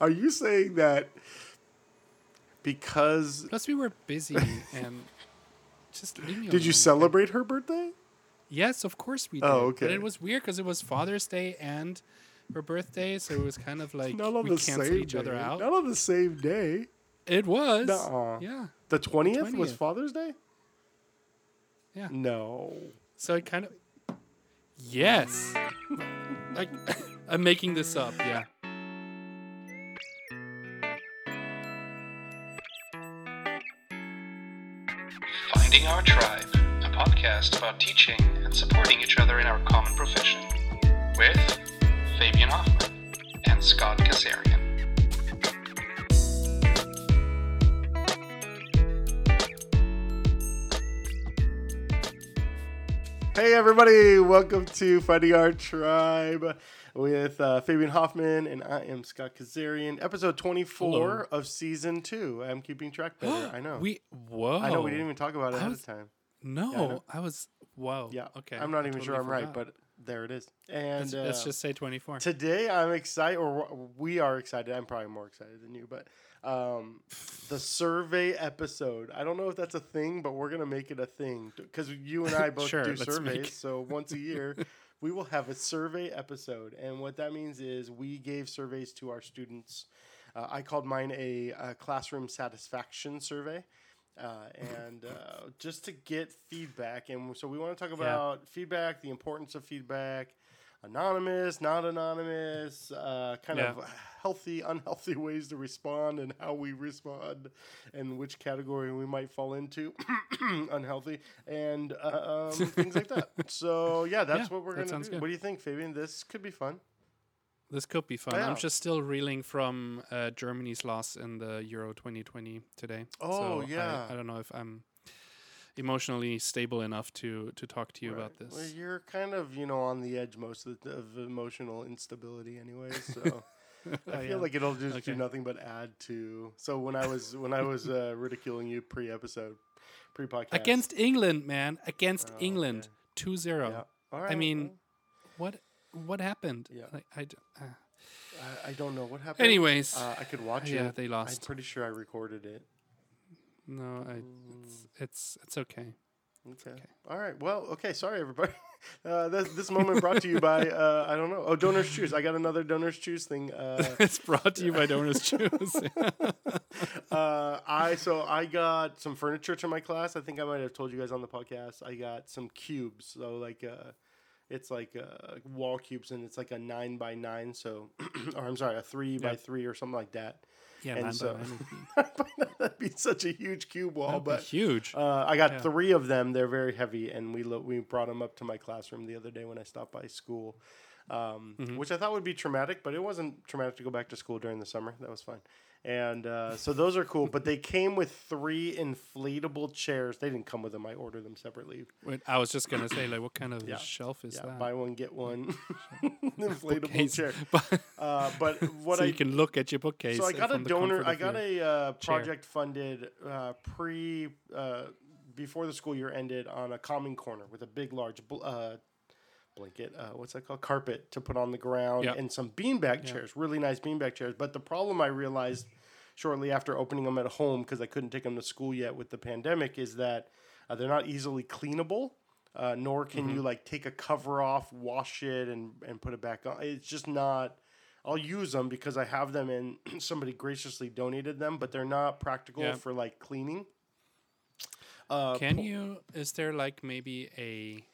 Are you saying that because Plus, we were busy and just leave me did you celebrate her birthday? Yes, of course we oh, did. Oh, okay. But it was weird because it was Father's Day and her birthday, so it was kind of like Not on we the canceled same each day. other out. Not on the same day. It was. Nuh-uh. Yeah. The twentieth was 20th. Father's Day. Yeah. No. So it kind of. Yes. like, I'm making this up. Yeah. Finding Our Tribe, a podcast about teaching and supporting each other in our common profession. With Fabian Hoffman and Scott Kazarian. Hey everybody, welcome to Finding Our Tribe with uh, Fabian Hoffman and I am Scott Kazarian. Episode twenty-four Hello. of season two. I'm keeping track better. I know. We. Whoa. I know we didn't even talk about it ahead was- of time. No, Yeah, I. I was. Whoa. Yeah. Okay. I'm not I even totally sure I'm right, but there it is. And let's, uh, let's just say 24. Today I'm excited, or we are excited. I'm probably more excited than you, but um, the survey episode. I don't know if that's a thing, but we're gonna make it a thing because you and I both Sure, do surveys. So once a year, we will have a survey episode, and what that means is we gave surveys to our students. Uh, I called mine a, uh classroom satisfaction survey. Uh, and uh, just to get feedback, and so we want to talk about feedback, the importance of feedback, anonymous, not anonymous, uh, kind Yeah. of healthy, unhealthy ways to respond, and how we respond, and which category we might fall into, unhealthy, and uh, um, things like that. So yeah, that's Yeah, what we're gonna do. good. What do you think, Fabian? This could be fun. This could be fun. Yeah. I'm just still reeling from uh, Germany's loss in the Euro 2020 today. Oh, so yeah. I, I don't know if I'm emotionally stable enough to to talk to you about this. Well, you're kind of, you know, on the edge most of, the, of emotional instability, anyway. So I feel yeah. like it'll just do nothing but add to. So when I was when I was uh, ridiculing you pre-episode, pre-podcast Against England, man. Against Oh, England. okay. 2 0. yeah. Right, mean, What what happened? Yeah. Like, I uh, I, I don't know what happened. anyways, uh, I could watch yeah, it. they lost. I'm pretty sure I recorded it. No, I, Mm. it's, it's it's okay. Okay. All right. Well, okay. Sorry, everybody. Uh, this, this moment brought to you by uh, I don't know. Oh, donors choose. I got another donors choose thing. Uh, it's brought to you by Donors Choose. uh, I so I got some furniture to my class. I think I might have told you guys on the podcast. I got some cubes. So like uh, it's like uh, wall cubes, and it's like a nine by nine. So, or I'm sorry, a three by three or something like that. Yeah, And nine so- by nine That'd be such a huge cube wall, that'd but. huge. Uh, I got Yeah. three of them. They're very heavy, and we lo- we brought them up to my classroom the other day when I stopped by school, um, Mm-hmm. which I thought would be traumatic, but it wasn't traumatic to go back to school during the summer. That was fine, and uh, so those are cool. But they came with three inflatable chairs. They didn't come with them. I ordered them separately. Wait, I was just gonna say, like, what kind of Yeah. shelf is yeah, that? buy one get one inflatable chair. But- Uh, but what so I you can look at your bookcase. so I got a donor. I got a uh, project funded uh, pre uh, before the school year ended on a calming corner with a big, large uh, blanket. Uh, what's that called? Carpet to put on the ground Yep. and some beanbag chairs. Really nice beanbag chairs. But the problem I realized shortly after opening them at home because I couldn't take them to school yet with the pandemic is that uh, they're not easily cleanable. Uh, nor can Mm-hmm. you like take a cover off, wash it, and and put it back on. It's just not. I'll use them because I have them and somebody graciously donated them, but they're not practical Yeah. for like cleaning. Uh, Can you? Is there like maybe a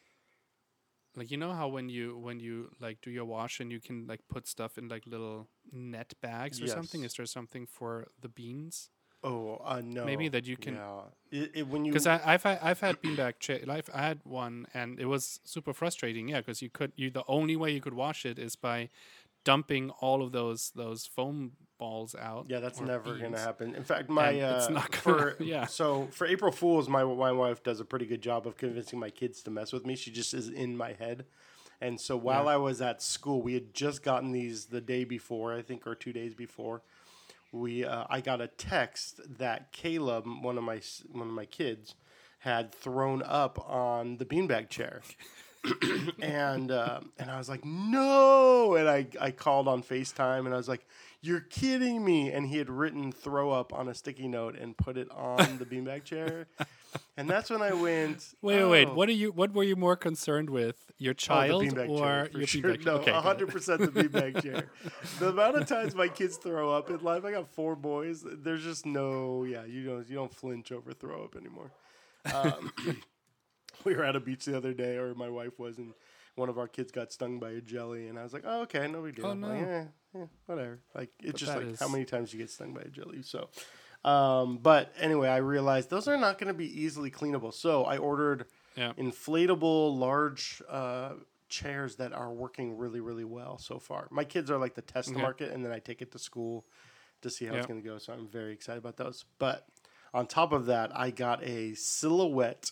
like you know how when you when you like do your wash and you can like put stuff in like little net bags or something? Is there something for the beans? oh, uh, no. Maybe that you can- Yeah. It, it, when you Because I've had, I've had beanbag chair. I've I had one and it was super frustrating. Yeah, because you could you the only way you could wash it is by dumping all of those those foam balls out. Yeah, that's never gonna happen. In fact, my And it's uh, not gonna- yeah. So for April Fools, my my wife does a pretty good job of convincing my kids to mess with me. She just is in my head. And so while I was at school, we had just gotten these the day before, I think, or two days before. We uh, I got a text that Caleb, one of my one of my kids, had thrown up on the beanbag chair. and uh, and I was like, no. And I, I called on FaceTime and I was like, You're kidding me. And he had written throw up on a sticky note and put it on the beanbag chair. And that's when I went. Wait, wait, wait. "Oh." What are you? What were you more concerned with? Your Oh, child the beanbag or chair, your sure. beanbag? No, okay, hundred percent the beanbag chair. The amount of times my kids throw up in life, I got four boys. There's just no, yeah, you don't, you don't flinch over throw up anymore. Um, we were at a beach the other day, or my wife was, and one of our kids got stung by a jelly, and I was like, oh, okay, no big deal. Oh, I'm like, no. eh, eh, whatever. Like it's But just like how many times you get stung by a jelly. So, um, but anyway, I realized those are not going to be easily cleanable. So I ordered Yeah. inflatable large uh, chairs that are working really really well so far. My kids are like the test Okay. market, and then I take it to school to see how it's going to go. So I'm very excited about those. But on top of that, I got a Silhouette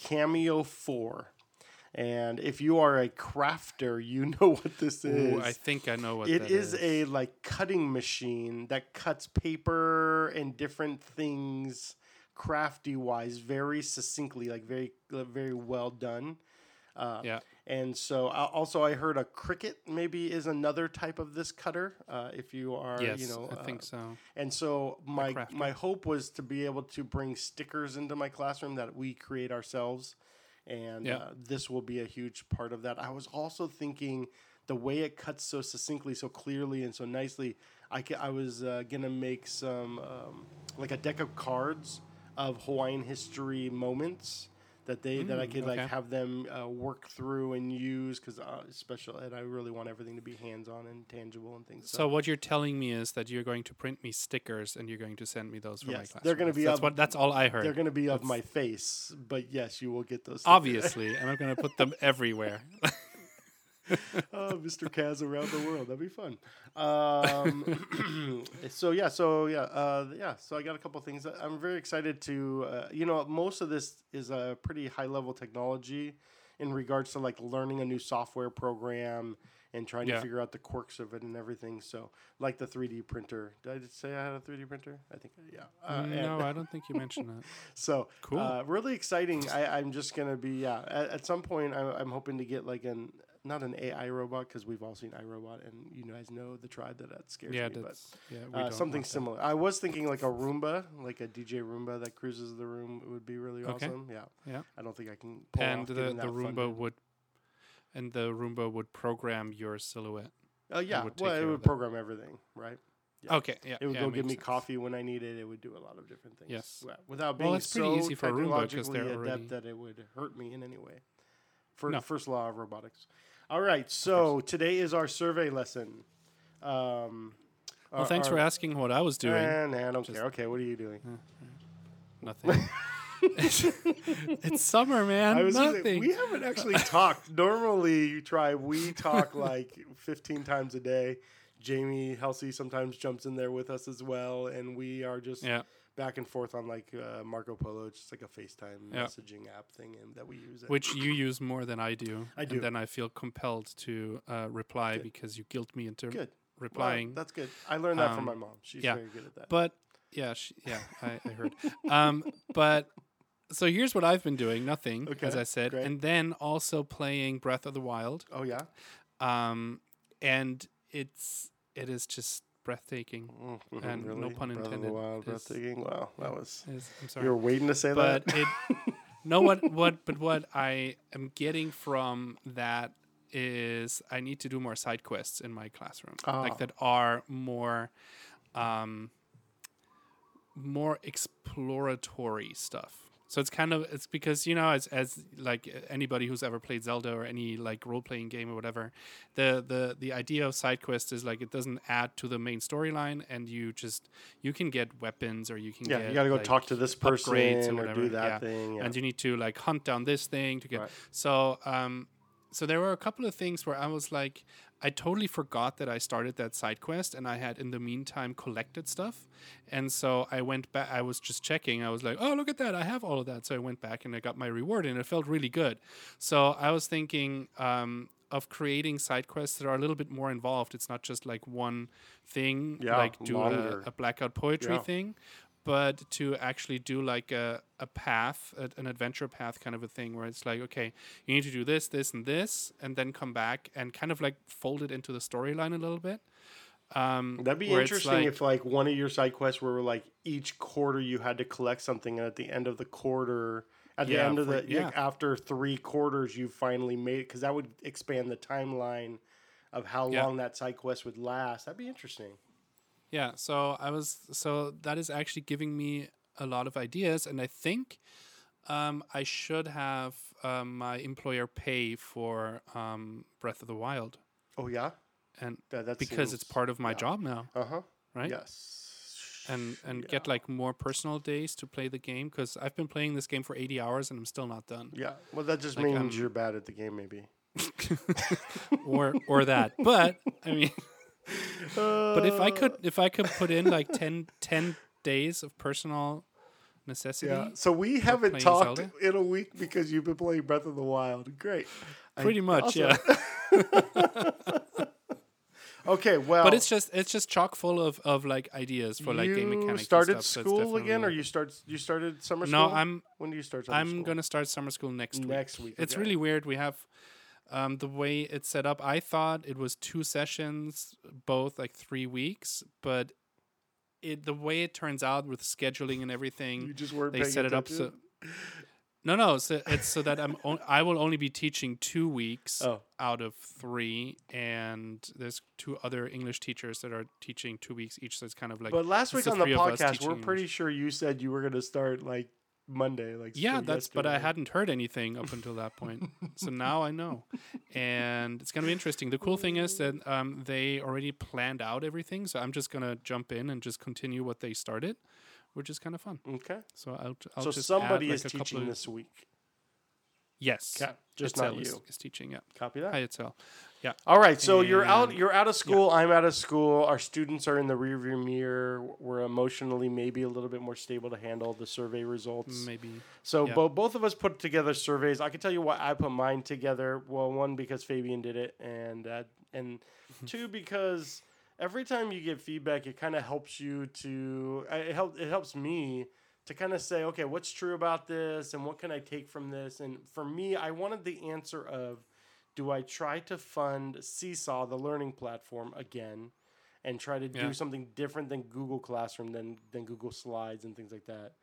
Cameo Four. And if you are a crafter, you know what this is. Ooh, I think I know what It that is a like cutting machine that cuts paper and different things crafty wise very succinctly like very very well done uh, Yeah. And so also i heard a Cricut maybe is another type of this cutter uh, if you are Yes, you know I think uh, so. and so my my hope was to be able to bring stickers into my classroom that we create ourselves, and uh, this will be a huge part of that. I was also thinking the way it cuts so succinctly, so clearly, and so nicely. I ca- I was uh, gonna make some um, like a deck of cards of Hawaiian history moments that they that I Mm, could okay. like have them uh, work through and use because uh, special ed I really want everything to be hands on and tangible and things. So what you're telling me is that you're going to print me stickers and you're going to send me those for my Yes, class. they're gonna be That's up- what. That's all I heard. They're going to be of my face, but yes, you will get those. stickers. Obviously, and I'm going to put them everywhere. oh, Mr. Kaz around the world. That'd be fun. Um, so yeah, so yeah, uh, yeah. So I got a couple things. I'm very excited to. Uh, you know, most of this is a pretty high level technology in regards to like learning a new software program and trying Yeah. to figure out the quirks of it and everything. So like the 3D printer. Did I just say I had a 3D printer? I think yeah. Uh, and- no, I don't think you mentioned that. So Cool. uh, really exciting. I, I'm just gonna be yeah. At, at some point, I, I'm hoping to get like an not an AI robot because we've all seen iRobot, and you guys know the tribe that that scares Yeah, me. But that's yeah. Uh, something want that. similar. I was thinking like a Roomba, like a DJ Roomba that cruises the room would be really Okay. awesome. Yeah. Yeah. I don't think I can. Pull And off the the Roomba funded. would, and the Roomba would program your silhouette. Oh yeah. would take well, it would program everything, right? Yeah. Okay, yeah. It would yeah, go give me sense. coffee when I needed it. It would do a lot of different things. Yes. Well, Without Well, being it's pretty so easy for Roomba technologically they're adept that it would hurt me in any way. For No. first law of robotics. All right. So today is our survey lesson. Um, Well, thanks for asking what I was doing. Eh, nah, I don't Just- care. Okay, what are you doing? Nothing. it's summer, man. I was say, Nothing. we haven't actually talked. Normally, you try we talk like 15 times a day. Jamie Halsey sometimes jumps in there with us as well, and we are just yeah. Back and forth on like uh, Marco Polo, it's just like a FaceTime Yeah. messaging app thing, and that we use. It. Which you use more than I do. I do. And then I feel compelled to uh, reply Good. because you guilt me into good. Well, replying. that's good. I learned that from Um, my mom. She's yeah. very good at that. but yeah, she, yeah, I, I heard. um, but so here's what I've been doing: nothing, as I said, great. and then also playing Breath of the Wild. oh yeah. Um, and it's it is just breathtaking. Mhm, And no really? pun of the intended. Wild, It's- breathtaking. Wow, that was. It's- I'm sorry. You were waiting to say but that. it no what what but what I am getting from that is I need to do more side quests in my classroom Ah. like that are more um more exploratory stuff so it's kind of it's because you know as as like anybody who's ever played Zelda or any like role playing game or whatever the the the idea of side quest is like it doesn't add to the main storyline and you just you can get weapons or you can yeah, get you got to go like, talk to this person or, whatever, do that yeah. thing. Yeah. and you need to like hunt down this thing to get Right. so um so there were a couple of things where i was like i totally forgot that i started that side quest and i had in the meantime collected stuff. And so i went back i was just checking. I was like oh look at that. I have all of that. So i went back and i got my reward and it felt really good. So i was thinking um of creating side quests that are a little bit more involved. It's not just like one thing Yeah, like do a, a blackout poetry Yeah. thing but to actually do like a, a path, a, an adventure path kind of a thing where it's like, okay, you need to do this, this, and this, and then come back and kind of like fold it into the storyline a little bit. Um, That'd be interesting like- if like one of your side quests were like each quarter you had to collect something, and at the end of the quarter, at the end of the yeah. like, after three quarters, you finally made it because that would expand the timeline of how Yeah. long that side quest would last. That'd be interesting. Yeah, so I was so that is actually giving me a lot of ideas, and I think um, I should have um, my employer pay for um, Breath of the Wild, Oh yeah, and that, that because it's part of my job now, Uh huh. right? Yes. And and get like more personal days to play the game because I've been playing this game for eighty hours and I'm still not done, Yeah. Well, that just Like, means you're bad at the game, maybe. or or that. But I mean, but if I could if I could put in like 10, 10 days of personal necessity, Yeah. So we haven't talked Zelda? in a week because you've been playing Breath of the Wild. Great. I pretty much, also- yeah. Okay. Well, but it's just it's just chock full of, of like ideas for like game mechanics. and started stuff, so school again, or you start you started summer no, school? No, I'm When do you start summer I'm school? gonna start summer school next week. next week. It's okay. really weird. We have um, the way it's set up. I thought it was two sessions, both like three weeks, but it the way it turns out with scheduling and everything, you just weren't they set it up so. No, no. So it's so that I'm. On, I will only be teaching two weeks Oh. out of three, and there's two other English teachers that are teaching two weeks each. So it's kind of like. But last week on the three of us podcast, we're English. pretty sure you said you were going to start like Monday. Like Yeah, that's. But I hadn't heard anything up until that point, so now I know, and it's gonna be interesting. The cool thing is that um, they already planned out everything, so I'm just gonna jump in and just continue what they started, which is kind of fun. Okay. So I'll. I'll so somebody like, is teaching of- this week. Yes, Okay. Just Itzel not is, you. is teaching. Yeah, Copy that. hi Itzel. Yeah. All right, so you're out. You're out of school. I'm out of school. Our students are in the rearview mirror. We're emotionally maybe a little bit more stable to handle the survey results. Maybe. So yeah. bo- both of us put together surveys. I can tell you why I put mine together. Well, one because Fabian did it, and uh, and two because every time you get feedback, it kind of helps you to uh, it help it helps me to kind of say, okay, what's true about this, and what can I take from this? And for me, I wanted the answer of, do I try to fund Seesaw, the learning platform, again? And try to Yeah. do something different than Google Classroom, than than Google Slides and things like that,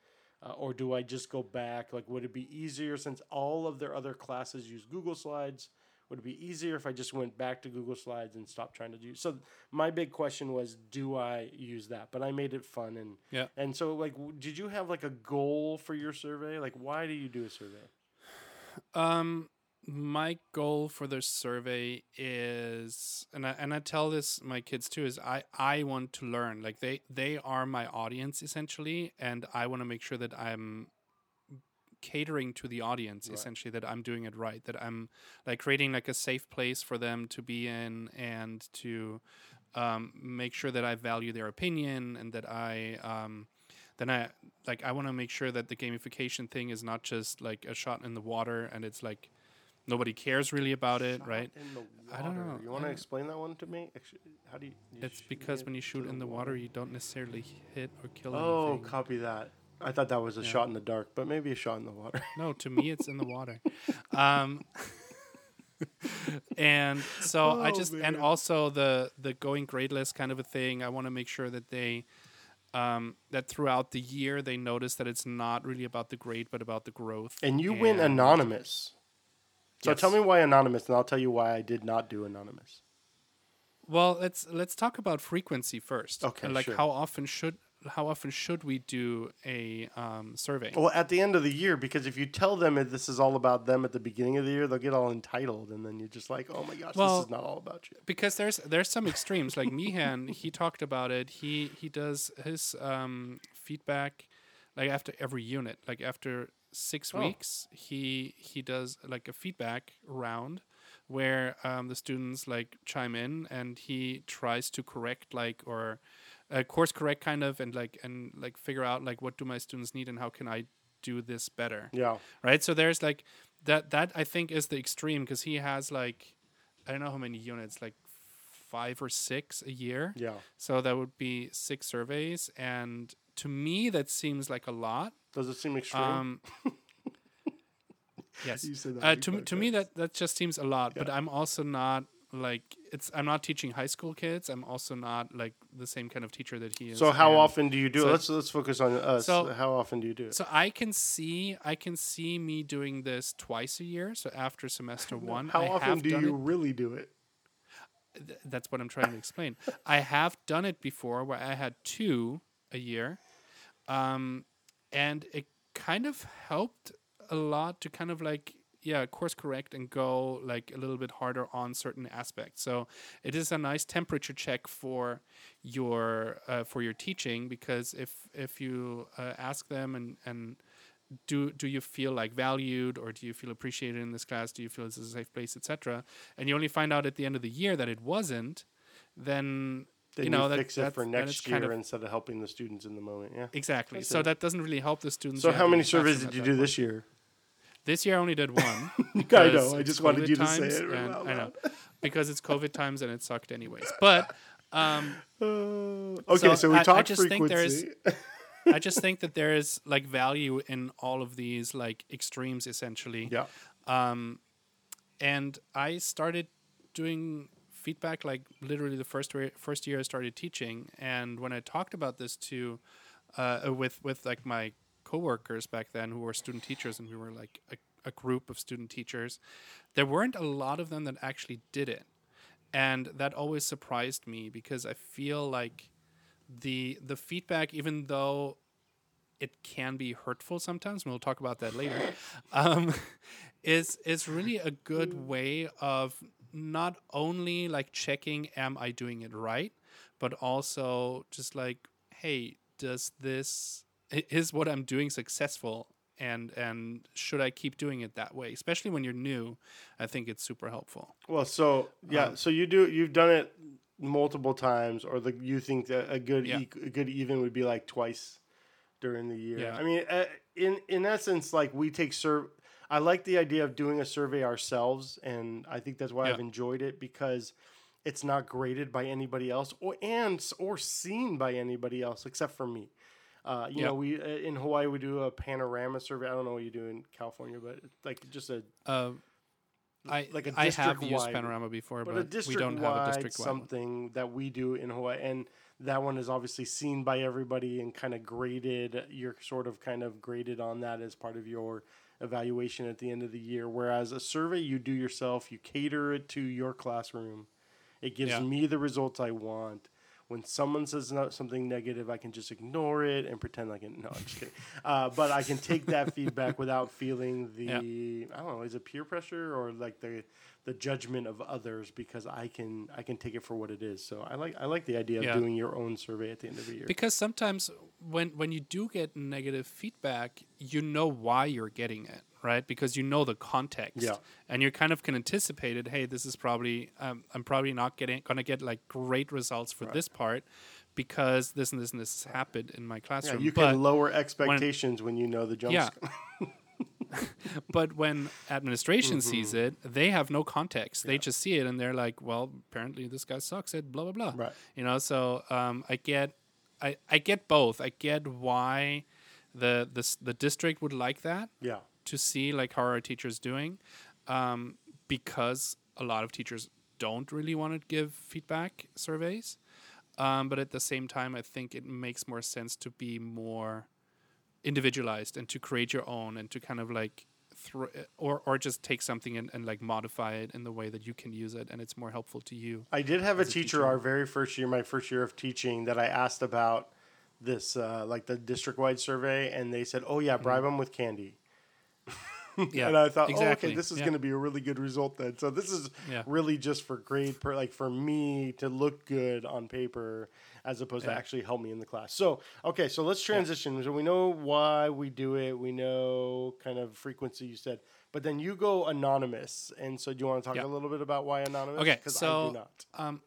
uh, or do I just go back? Like, would it be easier since all of their other classes use Google Slides? Would it be easier if I just went back to Google Slides and stopped trying to do? So my big question was, do I use that? But I made it fun and Yeah. And so, like, w- did you have like a goal for your survey? Like, why do you do a survey? Um, my goal for the survey is, and I and I tell this my kids too, is I I want to learn. Like they they are my audience essentially, and I want to make sure that I'm catering to the audience Right. essentially that i'm doing it right that i'm like creating like a safe place for them to be in and to um, make sure that i value their opinion and that i um, then i like i want to make sure that the gamification thing is not just like a shot in the water and it's like nobody cares really about it Shot right I don't know. You want to explain that one to me? Actually, how do you? you it's because when you shoot in the water you don't necessarily hit or kill Oh, anything copy that. I thought that was a Yeah. shot in the dark, but maybe a shot in the water. No, to me it's in the water. Um, and so I Oh, just and also the the going gradeless kind of a thing. I want to make sure that they um, that throughout the year they notice that it's not really about the grade but about the growth. And you went anonymous. So Yes. tell me why anonymous, and I'll tell you why I did not do anonymous. Well, let's let's talk about frequency first. Okay, and like sure. how often should how often should we do a um, survey? Well, at the end of the year, because if you tell them that this is all about them at the beginning of the year, they'll get all entitled, and then you're just like, oh my gosh, Well, this is not all about you. because there's there's some extremes like Mihan he talked about it he he does his um, feedback like after every unit like after six Oh. weeks he he does like a feedback round where um, the students like chime in and he tries to correct like or uh, course correct kind of and like and like figure out like what do my students need and how can I do this better? Yeah. right? So there's like that that i think is the extreme because he has like i don't know how many units like five or six a year. Yeah. so that would be six surveys and to me that seems like a lot. Does it seem extreme? um yes. You said that uh, to, to me that that just seems a lot but i'm also not like it's I'm not teaching high school kids. I'm also not like the same kind of teacher that he is. So how and- often do you do it? Let's let's focus on us. So- how often do you do it? So I can see I can see me doing this twice a year. So after semester one, how I often do you it. really do it? Th- That's what I'm trying to explain. I have done it before where I had two a year, um, and it kind of helped a lot to kind of like yeah course correct and go like a little bit harder on certain aspects. So it is a nice temperature check for your uh, for your teaching because if if you uh, ask them and and do do you feel like valued or do you feel appreciated in this class do you feel this is a safe place etc and you only find out at the end of the year that it wasn't then, Then you know that, fix it for next year kind of- instead of helping the students in the moment. Yeah. exactly That's so it. that doesn't really help the students So how many surveys did you do point. this year? This year I only did one I because know. I just wanted COVID you to say times it. Right and- out I know loud. because it's covid times and it sucked anyways but um Uh, okay, so, So we I- I talked just think there's- frequency. I just think that there is like value in all of these like extremes essentially yeah. um, and I started doing feedback like literally the first year, first year I started teaching, and when I talked about this to uh, with with like my coworkers back then who were student teachers, and we were like a, a group of student teachers, there weren't a lot of them that actually did it, and that always surprised me because I feel like the the feedback, even though it can be hurtful sometimes, and we'll talk about that later, um, is is really a good way of not only like checking am I doing it right, but also just like, hey, does this is what I'm doing successful? And and should I keep doing it that way? Especially when you're new, I think it's super helpful. Well, so yeah, Um, so you do you've done it multiple times, or the you think that a good Yeah. e- a good even would be like twice during the year. Yeah. I mean, uh, in in essence, like we take sur. I like the idea of doing a survey ourselves, and I think that's why Yeah. I've enjoyed it because it's not graded by anybody else, or and or seen by anybody else except for me. Uh, you Yeah. know, we uh, in Hawaii we do a panorama survey. I don't know what you do in California, but like just a Uh, I like a I have used district-wide- Panorama before, but, but, a district we don't have a district wide. something that we do in Hawaii, and that one is obviously seen by everybody and kind of graded. You're sort of kind of graded on that as part of your evaluation at the end of the year. Whereas a survey you do yourself, you cater it to your classroom. It gives Yeah. me the results I want. When someone says something negative, I can just ignore it and pretend like it. No, I'm just kidding. Uh, but I can take that feedback without feeling the I don't know, is it peer pressure or like the the judgment of others because I can I can take it for what it is. So I like I like the idea of doing your own survey at the end of the year. Because sometimes when when you do get negative feedback, you know why you're getting it, right? Because you know the context, Yeah. and you kind of can anticipate it. Hey, this is probably um, I'm probably not getting gonna get like great results for this part because this and this and this has happened in my yeah, classroom. you but can lower expectations when, you know the jump. Yeah. but when administration Mm-hmm. sees it, they have no context. They just see it and they're like, well, apparently this guy sucks at blah blah blah. Right. You know, so um, I get, I, I get both. I get why the the the district would like that Yeah. To see like how our teachers doing, um, because a lot of teachers don't really want to give feedback surveys. Um, but at the same time, I think it makes more sense to be more individualized and to create your own and to kind of like throw or or just take something and, and like modify it in the way that you can use it and it's more helpful to you. I did have a as a teacher, teacher. our very first year, my first year of teaching, that I asked about this, uh, like the district wide survey, and they said, "Oh yeah, bribe them with candy." Yeah, and I thought, exactly. oh, okay, this is Yeah. going to be a really good result then. So this is Yeah. really just for grade, per, like for me to look good on paper, as opposed to actually help me in the class. So okay, so let's transition. So we know why we do it. We know kind of frequency you said, but then you go anonymous, and so do you want to talk Yeah. a little bit about why anonymous? Okay, because I so do not. um,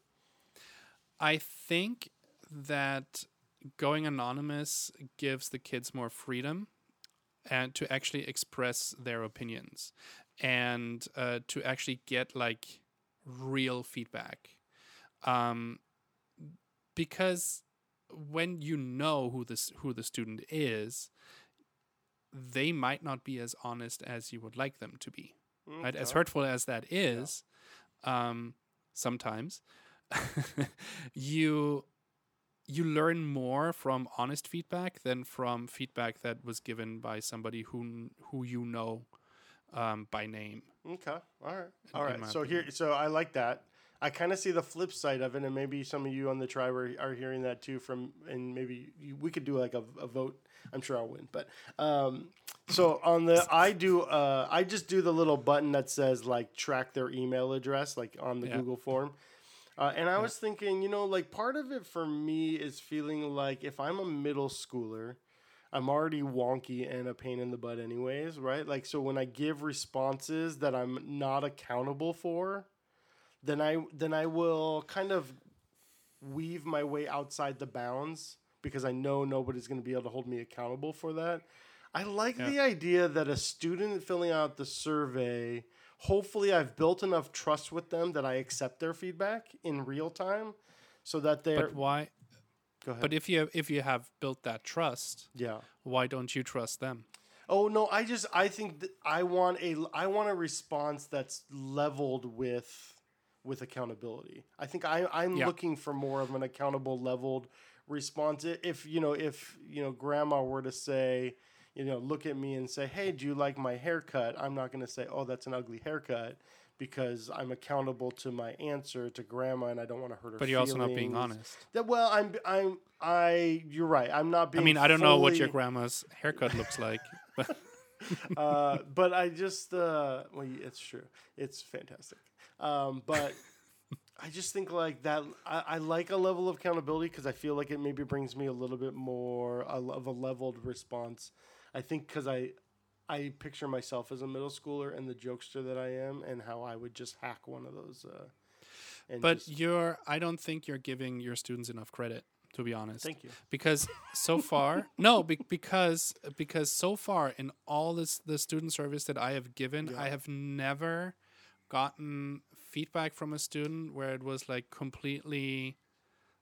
I think that going anonymous gives the kids more freedom and to actually express their opinions and uh, to actually get like real feedback. Um, because when you know who this who the student is, they might not be as honest as you would like them to be. Right? As hurtful as that is, um, sometimes you you learn more from honest feedback than from feedback that was given by somebody who who you know um, by name. Okay. All right. All right. So here, so I like that. I kind of see the flip side of it, and maybe some of you on the tribe are, are hearing that too. From and maybe you, we could do like a, a vote. I'm sure I'll win, but um, so on the I do uh, I just do the little button that says like track their email address like on the Yeah. Google form. Uh, and I was thinking, you know, like part of it for me is feeling like if I'm a middle schooler, I'm already wonky and a pain in the butt, anyways, right? Like, so when I give responses that I'm not accountable for, then I then I will kind of weave my way outside the bounds because I know nobody's going to be able to hold me accountable for that. I like Yeah. the idea that a student filling out the survey, hopefully I've built enough trust with them that I accept their feedback in real time so that they're But why? go ahead. But if you if you have built that trust, yeah. why don't you trust them? Oh no, I just I think that I want a I want a response that's leveled with with accountability. I think I I'm Yeah. looking for more of an accountable leveled response. If you know if you know grandma were to say, you know, look at me and say, "Hey, do you like my haircut?" I'm not going to say, "Oh, that's an ugly haircut." Because I'm accountable to my answer to grandma, and I don't want to hurt her. But you're also not being honest. That, well, I'm, I'm, I. You're right. I'm not being. I mean, I don't know what your grandma's haircut looks like. but uh, but I just uh, well, it's true. It's fantastic. Um, but I just think like that. I, I like a level of accountability because I feel like it maybe brings me a little bit more of a leveled response. I think because I I picture myself as a middle schooler and the jokester that I am, and how I would just hack one of those. Uh, and but just- you're I don't think you're giving your students enough credit, to be honest. thank you. because so far no be, because because so far in all this the student service that i have given Yeah. i have never gotten feedback from a student where it was like completely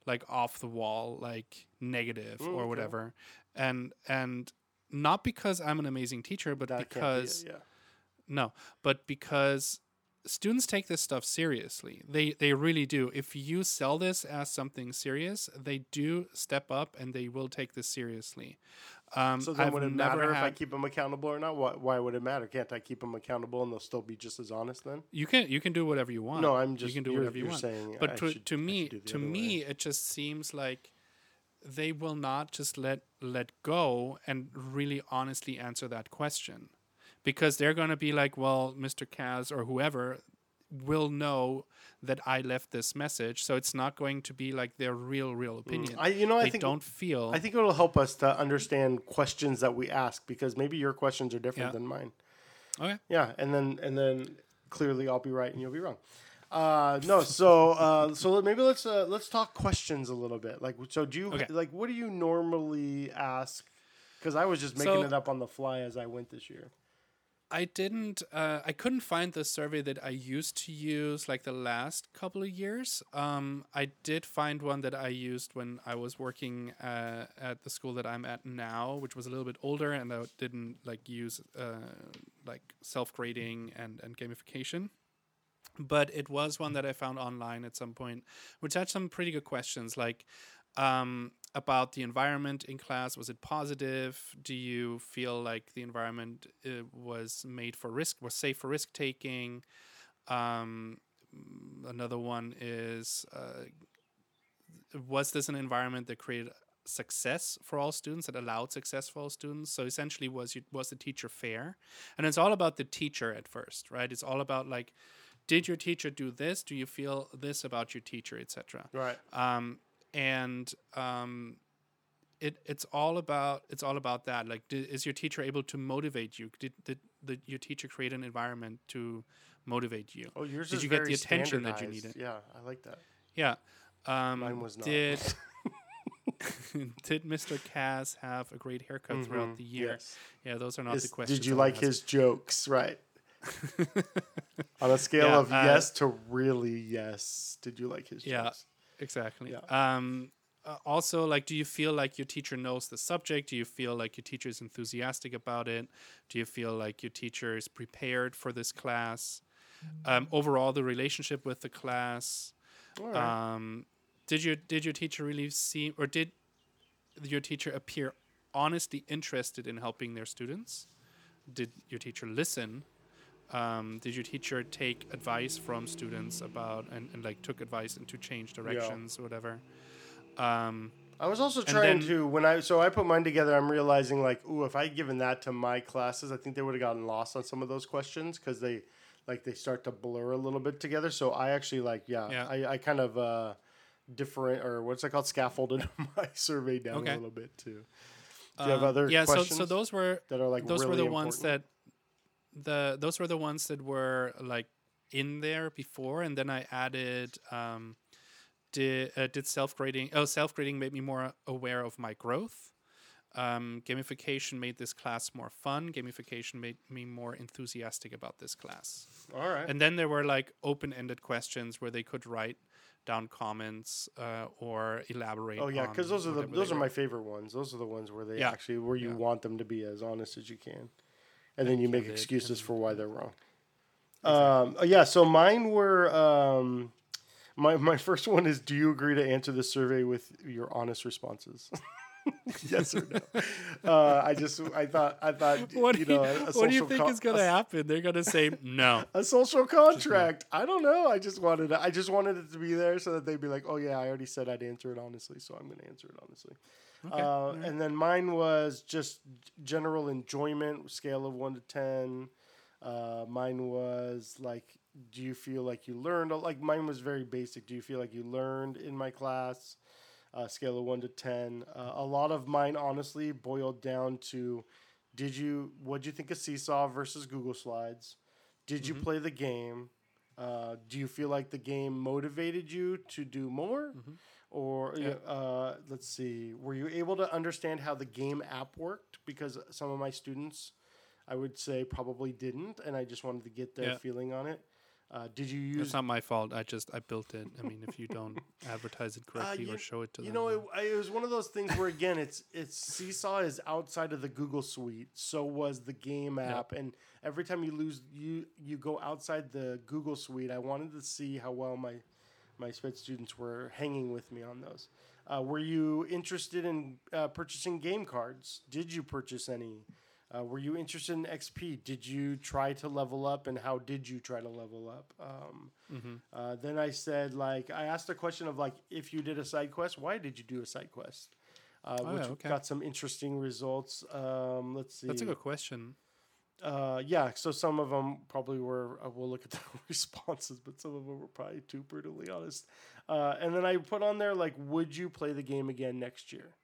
like off the wall like negative Mm, or okay. whatever and and not because i'm an amazing teacher but That can't be it, because yeah. no, but because students take this stuff seriously. They they really do. If you sell this as something serious, they do step up and they will take this seriously. Um, So then, I've would it never matter if I keep them accountable or not? Why, why would it matter? Can't I keep them accountable and they'll still be just as honest then? you can you can do whatever you want. No, I'm just you can do whatever you want. saying. but I to, should- to me should do the to other way. me it just seems like they will not just let let go and really honestly answer that question because they're going to be like well mr kaz or whoever will know that i left this message so it's not going to be like their real real opinion Mm. I, you know, I think don't feel I think it'll help us to understand questions that we ask because maybe your questions are different Yeah. than mine. okay Yeah, and then and then clearly I'll be right and you'll be wrong. Uh, no, so uh, so maybe let's uh, let's talk questions a little bit. Like, so do you Okay. like what do you normally ask? Because I was just making So- it up on the fly as I went this year. I didn't. Uh, I couldn't find the survey that I used to use like the last couple of years. Um, I did find one that I used when I was working uh, at the school that I'm at now, which was a little bit older, and I didn't like use uh, like self grading and and gamification. But it was one that I found online at some point, which had some pretty good questions like um, about the environment in class. Was it positive? Do you feel like the environment uh, was made for risk, was safe for risk taking? Um, mm, another one is uh, was this an environment that created success for all students that allowed success for all students so essentially was you, was the teacher fair and it's all about the teacher at first right it's all about like did your teacher do this do you feel this about your teacher etc Right. um, and um, it it's all about it's all about that. Like, did, is your teacher able to motivate you? Did, did, did your teacher create an environment to motivate you? Oh, yours Did is you get the attention that you needed? Yeah, I like that. Yeah. Um, Mine was not. Did did Mr. Kaz have a great haircut throughout the year? Mm-hmm. Yes. Yeah, those are not Is- the questions. did you like his jokes? Right. On a scale Yeah, of uh, yes to really yes, did you like his Yeah. jokes? Exactly. Yeah. Um, uh, also, like, do you feel like your teacher knows the subject? Do you feel like your teacher is enthusiastic about it? Do you feel like your teacher is prepared for this class? um, overall the relationship with the class. Right. Um, did your did your teacher really seem, or did your teacher appear honestly interested in helping their students? Did your teacher listen? Um, did your teacher take advice from students about and, and like took advice into change directions or whatever? Um, I was also trying then- to when I so I put mine together. I'm realizing like, ooh, if I would given that to my classes, I think they would have gotten lost on some of those questions because they like they start to blur a little bit together. So I actually like, yeah, Yeah. I, I kind of uh, different or what's it called, scaffolded my survey down Okay. a little bit too. Do you have um, other yeah, so so those were that are like those really were the ones that the those were the ones that were like in there before and then i added um did uh, did self grading oh self grading made me more aware of my growth um, gamification made this class more fun gamification made me more enthusiastic about this class All right. and then there were like open-ended questions where they could write down comments uh, or elaborate Oh yeah, because those are the those are were. my favorite ones. Those are the ones where they Yeah. actually where you Yeah. want them to be as honest as you can, and then you make excuses for why they're wrong. Um, oh, yeah, so mine were um, my my first one is: Do you agree to answer the survey with your honest responses? yes or no? Uh, I just I thought I thought what do you you, know a, a what do you think co- is going to happen? They're going to say no. a social contract. I don't know. I just wanted. I just wanted it to be there so that they'd be like, "Oh yeah, I already said I'd answer it honestly, so I'm going to answer it honestly." Okay, Uh, And then mine was just general enjoyment, scale of one to ten. Uh, mine was like, do you feel like you learned? Like mine was very basic. Do you feel like you learned in my class? Uh, scale of one to ten. Uh, a lot of mine, honestly, boiled down to, did you? What would you think of Seesaw versus Google Slides? Did you play the game? Uh, do you feel like the game motivated you to do more? Or Yeah. uh, let's see, were you able to understand how the game app worked? Because some of my students, I would say, probably didn't, and I just wanted to get their Yeah. feeling on it. Uh, did you use It's not my fault. I just I built it. I mean, if you don't advertise it correctly you- or show it to Uh, you them, know, then- it, it was one of those things where again, it's it's Seesaw is outside of the Google Suite. So was the game app, and every time you lose, you you go outside the Google Suite. I wanted to see how well my my sped students were hanging with me on those. Uh, were you interested in uh, purchasing game cards? Did you purchase any? Uh, were you interested in XP? Did you try to level up, and how did you try to level up? Um, Mm-hmm. uh, then I said, like, I asked a question of like, if you did a side quest, why did you do a side quest? Uh, Oh, which yeah, okay. got some interesting results. Um, let's see. that's a good question. Uh, yeah, so some of them probably were. Uh, we'll look at the responses, but some of them were probably too brutally honest. Uh, and then I put on there like, would you play the game again next year?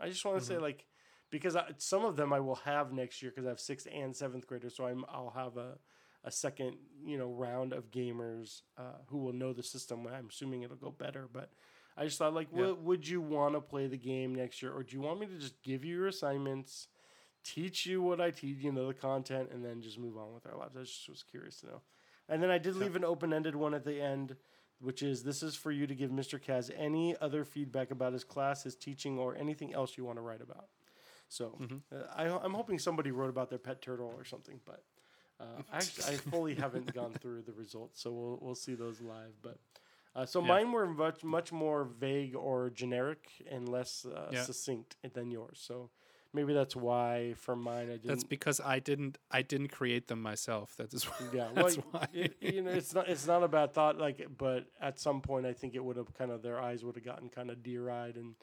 I just want to say like, because I, some of them I will have next year because I have sixth and seventh graders, so I'm I'll have a a second you know round of gamers uh, who will know the system. I'm assuming it'll go better, but. I just thought, like, Yeah. would would you want to play the game next year, or do you want me to just give you your assignments, teach you what I teach, you know, the content, and then just move on with our lives. I just was curious to know. And then I did leave an open ended one at the end, which is this is for you to give Mr. Kaz any other feedback about his class, his teaching, or anything else you want to write about. So uh, I, I'm hoping somebody wrote about their pet turtle or something, but uh, I, actually, I fully haven't gone through the results, so we'll, we'll see those live. But uh, so Yeah. mine were much much more vague or generic and less uh, Yeah. succinct than yours. So maybe that's why for mine I didn't. That's because I didn't I didn't create them myself. That is why. yeah, that's well, why. it, you know, it's not it's not a bad thought. Like, but at some point, I think it would have kind of their eyes would have gotten kind of deer eyed and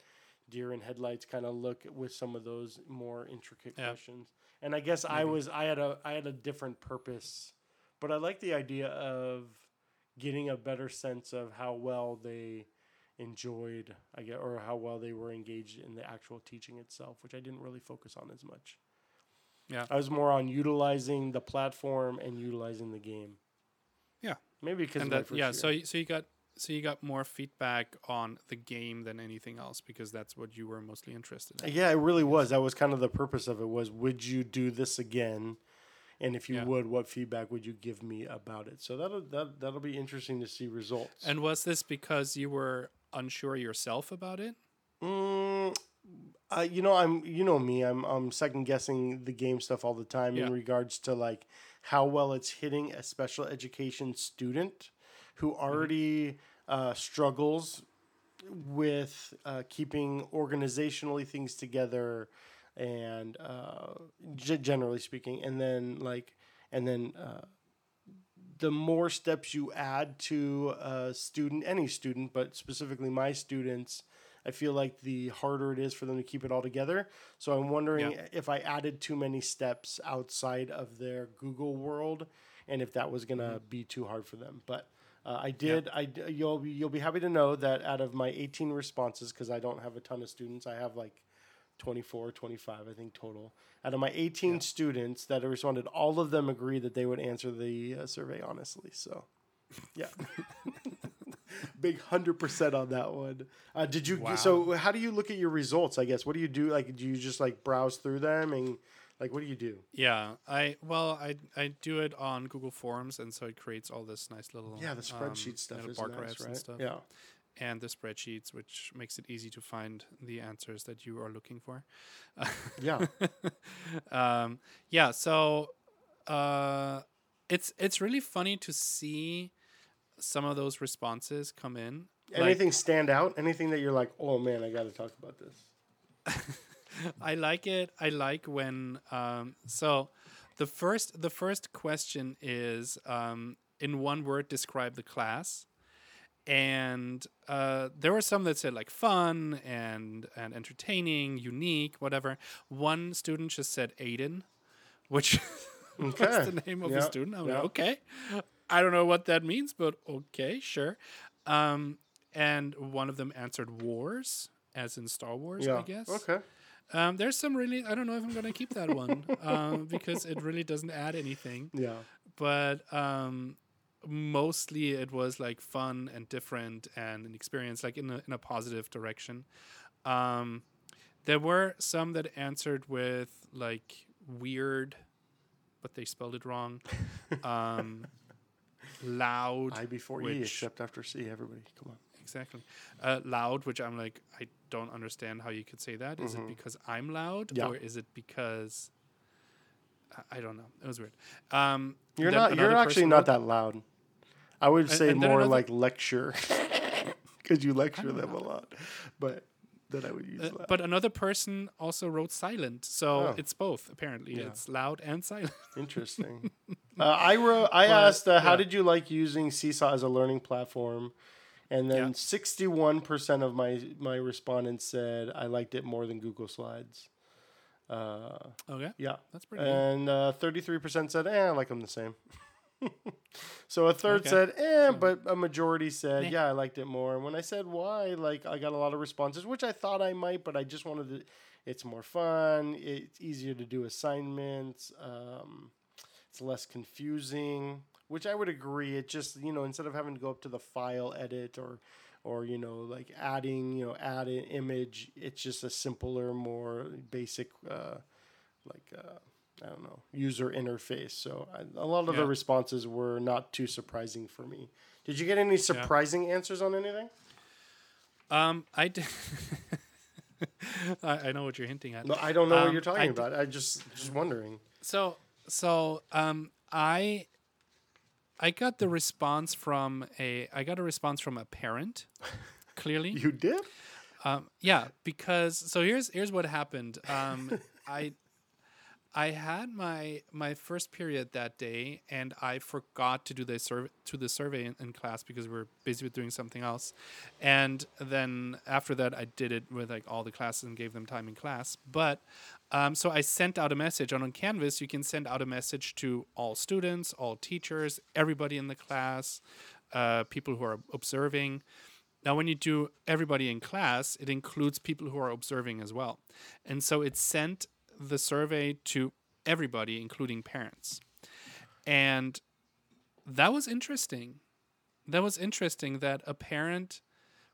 deer in headlights kind of look with some of those more intricate Yeah. questions. And I guess I was I had a I had a different purpose, but I like the idea of getting a better sense of how well they enjoyed I get or how well they were engaged in the actual teaching itself, which I didn't really focus on as much. Yeah. I was more on utilizing the platform and utilizing the game. Yeah. Maybe because that yeah. So so you got so you got more feedback on the game than anything else because that's what you were mostly interested in. yeah, it really was. That was kind of the purpose of it. Was would you do this again? And if you Yeah. would, what feedback would you give me about it? So that'll that that'll be interesting to see results. And was this because you were unsure yourself about it? Mm, uh, you know, I'm you know me. I'm I'm second guessing the game stuff all the time Yeah. in regards to like how well it's hitting a special education student who already uh, struggles with uh, keeping organizationally things together and uh, g- generally speaking and then like and then uh, the more steps you add to a student any student but specifically my students i feel like the harder it is for them to keep it all together so i'm wondering Yeah. if i added too many steps outside of their google world and if that was going to be too hard for them but uh, I did. I d- you'll be, you'll be happy to know that out of my 18 responses, because I don't have a ton of students, I have like 24, 25, I think total. Out of my 18 students that responded, all of them agreed that they would answer the uh, survey honestly. So, yeah, big hundred percent on that one. Uh, did you? Wow. So, how do you look at your results? I guess. What do you do? Like, do you just like browse through them and like what do you do? Yeah, I well, I I do it on Google Forms, and so it creates all this nice little Yeah, the spreadsheet um, stuff is bar nice, graphs right? and stuff. Yeah. And the spreadsheets, which makes it easy to find the answers that you are looking for. Yeah. um, yeah, so uh, it's it's really funny to see some of those responses come in. Like, Anything stand out? Anything that you're like, oh man, I got to talk about this. I like it. I like when um, so the first the first question is um, in one word describe the class. And uh, there were some that said like fun and and entertaining, unique, whatever. One student just said Aiden, which Okay. was the name of Yeah, a student. I'm yeah. like, okay, I don't know what that means, but okay, sure. Um, and one of them answered wars, as in Star Wars, Yeah. I guess. Okay. Um, there's some really I don't know if I'm gonna keep that one um, because it really doesn't add anything. Yeah. But um, mostly it was like fun and different and an experience like in a in a positive direction. Um, there were some that answered with like weird, but they spelled it wrong. Um, loud. I before E, which- except after C. Everybody, come on. Exactly. Uh, loud, which I'm like, I don't understand how you could say that. Is it because I'm loud, Mm-hmm. Yeah. or is it because I- I don't know. It was weird. Um, You're not. You're actually not that loud. I would say and then more like lecture, because you lecture them a lot. But then I would use Uh, that. but another person also wrote silent, so Oh. it's both. Apparently, Yeah. it's loud and silent. Interesting. uh, I wrote. I But, asked, uh, "How yeah. did you like using Seesaw as a learning platform?" And then Yeah. sixty-one percent of my my respondents said I liked it more than Google Slides. Uh, okay, yeah, that's pretty. good. and uh, thirty-three percent said, "Eh, I like them the same." so a third Okay. said, "Eh," but a majority said, Meh. "Yeah, I liked it more." And when I said why, like I got a lot of responses, which I thought I might, but I just wanted to. It's more fun. It's easier to do assignments. Um, it's less confusing, which I would agree. It just you know instead of having to go up to the file edit or or you know like adding you know add an image, it's just a simpler, more basic uh, like uh, I don't know user interface. So I, a lot of the responses were not too surprising for me. Did you get any surprising answers on anything? Um, I did. I, I know what you're hinting at. No, I don't know what Um, you're talking I about. I just just wondering. So so um I I got the response from a I got a response from a parent. Clearly, You did? um, yeah, because so here's here's what happened. Um, I I had my my first period that day, and I forgot to do the survey to the survey in, in class because we were busy with doing something else. And then after that, I did it with like all the classes and gave them time in class. But um, so I sent out a message, and on Canvas, you can send out a message to all students, all teachers, everybody in the class, uh, people who are observing. Now, when you do everybody in class, it includes people who are observing as well. And so it sent the survey to everybody, including parents. And that was interesting. That was interesting that a parent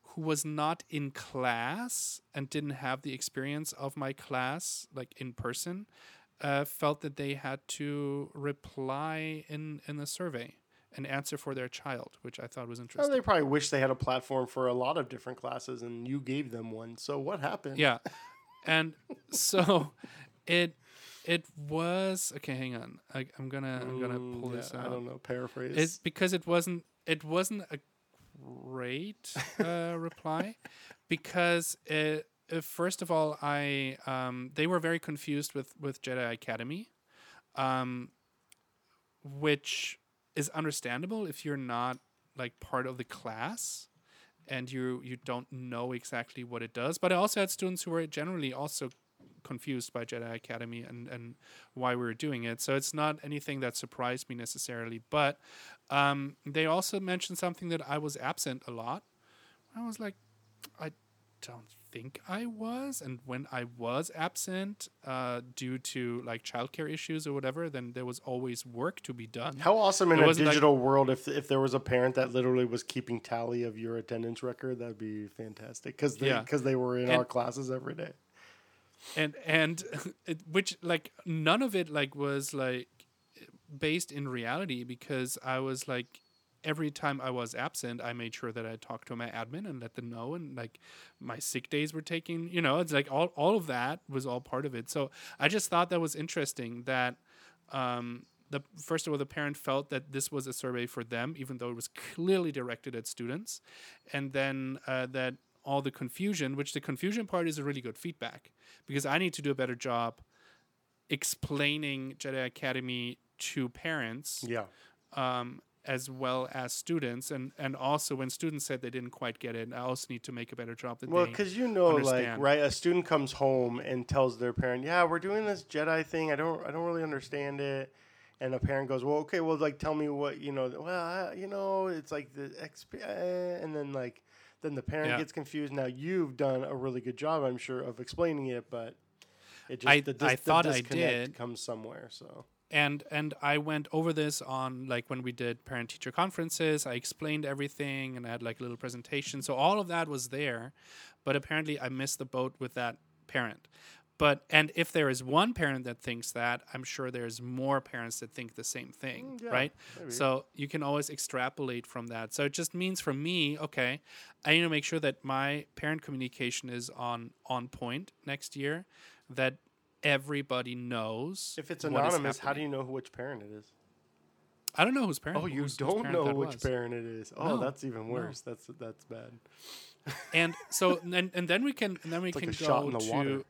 who was not in class and didn't have the experience of my class, like in person, uh, felt that they had to reply in, in the survey and answer for their child, which I thought was interesting. they probably wish they had a platform for a lot of different classes, and you gave them one. So what happened? Yeah. And so it It was okay. Hang on, I, I'm gonna I'm gonna Mm, pull yeah, this I don't know. Paraphrase. It's because it wasn't it wasn't a great uh, reply because it, uh, first of all I um, they were very confused with with Jedi Academy, um, which is understandable if you're not like part of the class and you you don't know exactly what it does. But I also had students who were generally also confused by Jedi Academy and, and why we were doing it. So it's not anything that surprised me necessarily. But um, they also mentioned something that I was absent a lot. I was like, I don't think I was. And when I was absent uh, due to like childcare issues or whatever, then there was always work to be done. How awesome in It a wasn't like- digital world if if there was a parent that literally was keeping tally of your attendance record, that'd be fantastic because they Yeah. because they were in And- our classes every day. And and it, which like none of it like was like based in reality because I was like every time I was absent, I made sure that I talked to my admin and let them know, and like my sick days were taken. You know, it's like all all of that was all part of it. So I just thought that was interesting that. Um, the first of all, the parent felt that this was a survey for them, even though it was clearly directed at students, and then uh, that all the confusion, which the confusion part is a really good feedback, because I need to do a better job explaining Jedi Academy to parents Yeah. um, as well as students, and and also when students said they didn't quite get it, I also need to make a better job. That Well, because you know, like, right, a student comes home and tells their parent, "Yeah, we're doing this Jedi thing. I don't, I don't really understand it." And a parent goes, "Well, okay, well, like, tell me what you know." Well, I, you know, it's like the XP, uh, and then like, then the parent Yeah. gets confused. Now you've done a really good job, I'm sure, of explaining it, but it just I- the, I the thought I disconnect did. comes somewhere. So and and I went over this on like when we did parent teacher conferences. I explained everything and I had like a little presentation. So all of that was there, but apparently I missed the boat with that parent. But and if there is one parent that thinks that, I'm sure there's more parents that think the same thing, Mm, yeah, right? maybe. So you can always extrapolate from that. So it just means for me, okay, I need to make sure that my parent communication is on on point next year, that everybody knows. if it's anonymous, how do you know which parent it is? I don't know whose parent. Oh, you whose- whose don't parent know which was. parent it is. Oh, No, that's even no. worse. That's that's bad. And so, and, and then we can, and then we It's like can a go shot in the to. water.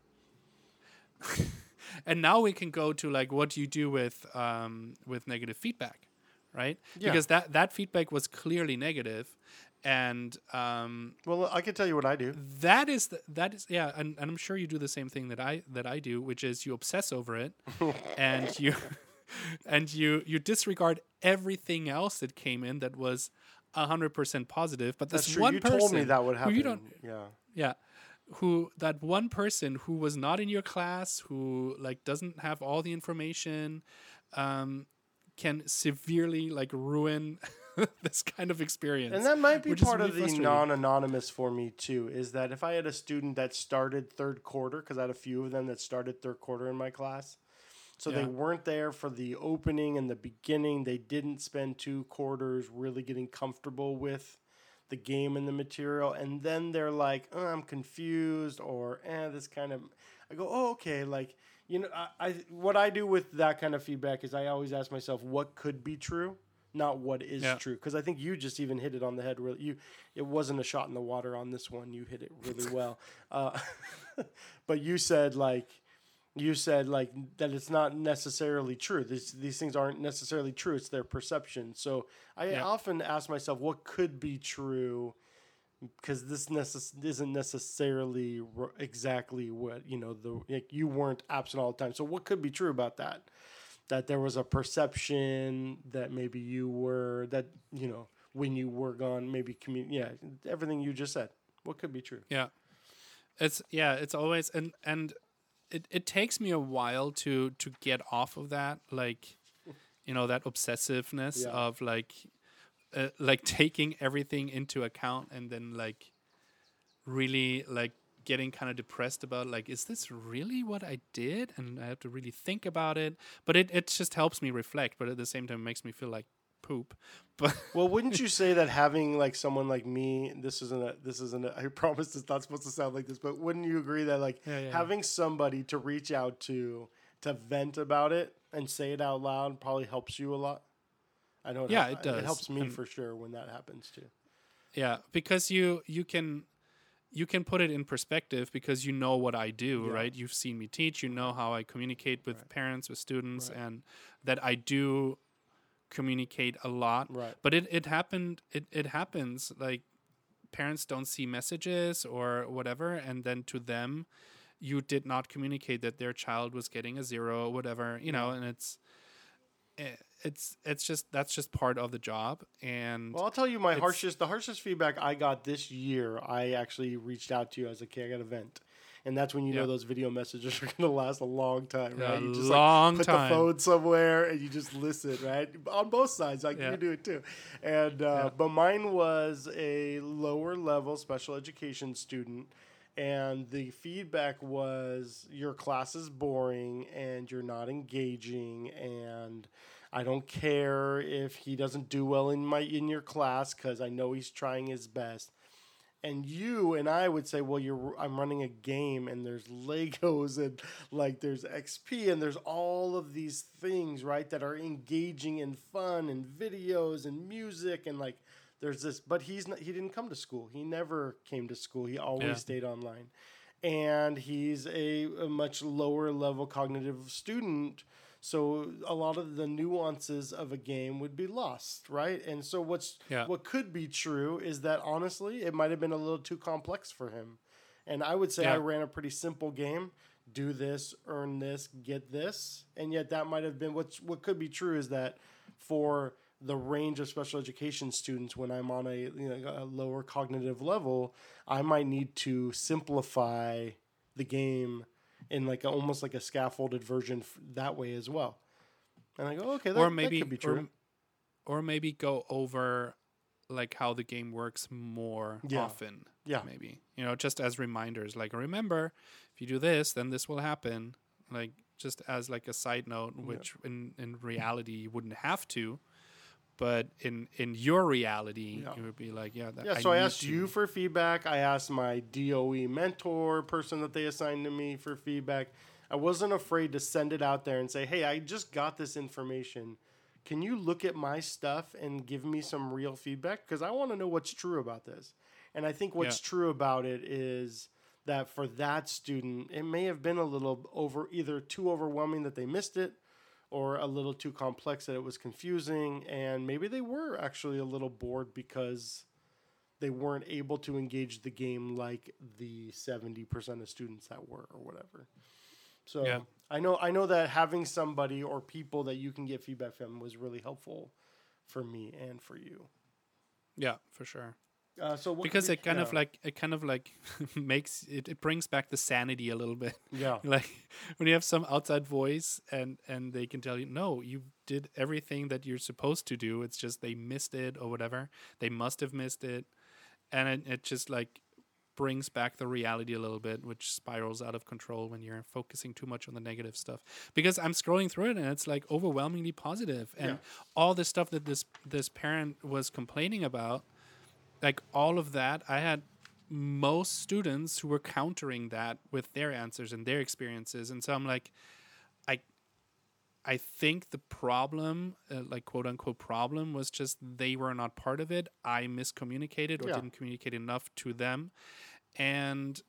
and now we can go to like what do you do with um, with negative feedback, right? Yeah. Because that that feedback was clearly negative, and um, Well, I can tell you what I do. that is the, that is yeah, and, and I'm sure you do the same thing that I that I do, which is you obsess over it, and you and you you disregard everything else that came in that was hundred percent positive. But this That's true. one you person told me that would happen. you don't yeah. yeah who that one person who was not in your class who like doesn't have all the information um can severely like ruin this kind of experience And that might be part really of the non-anonymous for me too. Is that if I had a student that started third quarter, because I had a few of them that started third quarter in my class, so they weren't there for the opening and the beginning. They didn't spend two quarters really getting comfortable with the game and the material, and then they're like, oh, "I'm confused," or "Eh, this kind of." I go, "Oh, okay." Like you know, I, I what I do with that kind of feedback is I always ask myself, "What could be true?" Not what is Yeah. true, because I think you just even hit it on the head. Really, you it wasn't a shot in the water on this one. You hit it really well, uh, but you said like you said like that it's not necessarily true. These these things aren't necessarily true. It's their perception. So I Yeah. often ask myself, what could be true? Because this necess- isn't necessarily r- exactly what you know. The like, you weren't absent all the time. So what could be true about that? That there was a perception that maybe you were that you know when you were gone. Maybe commun- Yeah, everything you just said. What could be true? yeah it's yeah it's always and and it, it takes me a while to to get off of that like you know that obsessiveness Yeah. of like uh, like taking everything into account and then like really like getting kind of depressed about like is this really what i did and i have to really think about it but it, it just helps me reflect but at the same time makes me feel like poop but Well, wouldn't you say that having like someone like me, this isn't a, this isn't a, I promise it's not supposed to sound like this, but wouldn't you agree that like Yeah, yeah, yeah. having somebody to reach out to, to vent about it and say it out loud probably helps you a lot. I know. Yeah, hel- it does. It helps me And- for sure when that happens too. Yeah, because you you can you can put it in perspective because you know what I do, Yeah. right? You've seen me teach, you know how I communicate with parents, with students, Right. and that I do communicate a lot. Right. But it, it happened it, it happens like parents don't see messages or whatever and then to them you did not communicate that their child was getting a zero or whatever, you know, and it's eh, it's it's just that's just part of the job and Well, I'll tell you my harshest the harshest feedback I got this year. I actually reached out to you as a okay, I got a vent. And that's when you Yeah. know those video messages are going to last a long time, right? A you just long like put time. the phone somewhere and you just listen, right? On both sides, like Yeah. you do it too. And uh, Yeah. but mine was a lower level special education student, and the feedback was your class is boring and you're not engaging and. I don't care if he doesn't do well in my in your class because I know he's trying his best and you and I would say, well, you're I'm running a game and there's Legos and like there's XP and there's all of these things, right, that are engaging and fun and videos and music and like there's this but he's not he didn't come to school. He never came to school. He always Yeah. stayed online. And he's a, a much lower level cognitive student. So a lot of the nuances of a game would be lost, right? And so what's Yeah. what could be true is that honestly, it might have been a little too complex for him. And I would say I ran a pretty simple game. Do this, earn this, get this. And yet that might have been what's what could be true is that for the range of special education students when I'm on a you know a lower cognitive level, I might need to simplify the game in like a, almost like a scaffolded version f- that way as well. And I go, okay, that, or that maybe could be true. Or, or maybe go over like how the game works more Yeah. often. Yeah. Maybe. You know, just as reminders. Like remember, if you do this, then this will happen. Like just as like a side note, which in, in reality you wouldn't have to. But in in your reality, Yeah. you would be like, yeah. That, Yeah, so I, asked to- you for feedback. I asked my DOE mentor person that they assigned to me for feedback. I wasn't afraid to send it out there and say, "Hey, I just got this information. Can you look at my stuff and give me some real feedback because I want to know what's true about this." And I think what's Yeah. true about it is that for that student, it may have been a little over either too overwhelming that they missed it or a little too complex that it was confusing and maybe they were actually a little bored because they weren't able to engage the game like the 70% of students that were or whatever. So Yeah. I know I know that having somebody or people that you can get feedback from was really helpful for me and for you. Yeah, for sure. Uh, so what because it kind of like it kind of like makes it, it brings back the sanity a little bit. Yeah. Like when you have some outside voice and and they can tell you no you did everything that you're supposed to do. It's just they missed it or whatever. They must have missed it. And it, it just like brings back the reality a little bit which spirals out of control when you're focusing too much on the negative stuff. Because i'm scrolling through it and it's like overwhelmingly positive. And Yeah. all the stuff that this this parent was complaining about like all of that i had most students who were countering that with their answers and their experiences. And so i'm like i i think the problem uh, like quote unquote problem was just they were not part of it. I miscommunicated or Yeah. didn't communicate enough to them. And